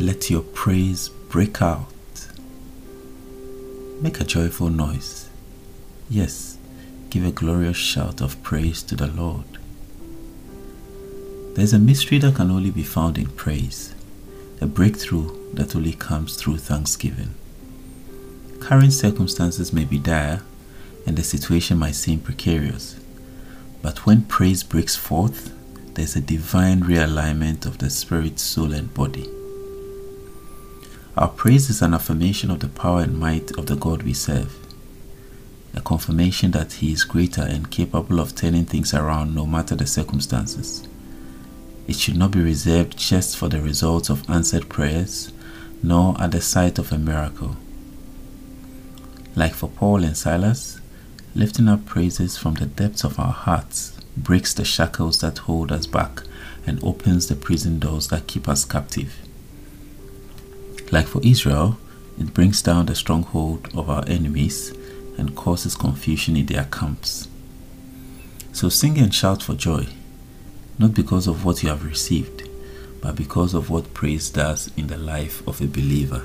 Let your praise break out. Make a joyful noise. Yes, give a glorious shout of praise to the Lord. There's a mystery that can only be found in praise, a breakthrough that only comes through thanksgiving. Current circumstances may be dire and the situation might seem precarious, but when praise breaks forth, there's a divine realignment of the spirit, soul, and body. Our praise is an affirmation of the power and might of the God we serve, a confirmation that He is greater and capable of turning things around no matter the circumstances. It should not be reserved just for the results of answered prayers, nor at the sight of a miracle. Like for Paul and Silas, lifting up praises from the depths of our hearts breaks the shackles that hold us back and opens the prison doors that keep us captive. Like for Israel, it brings down the stronghold of our enemies and causes confusion in their camps. So sing and shout for joy, not because of what you have received, but because of what praise does in the life of a believer.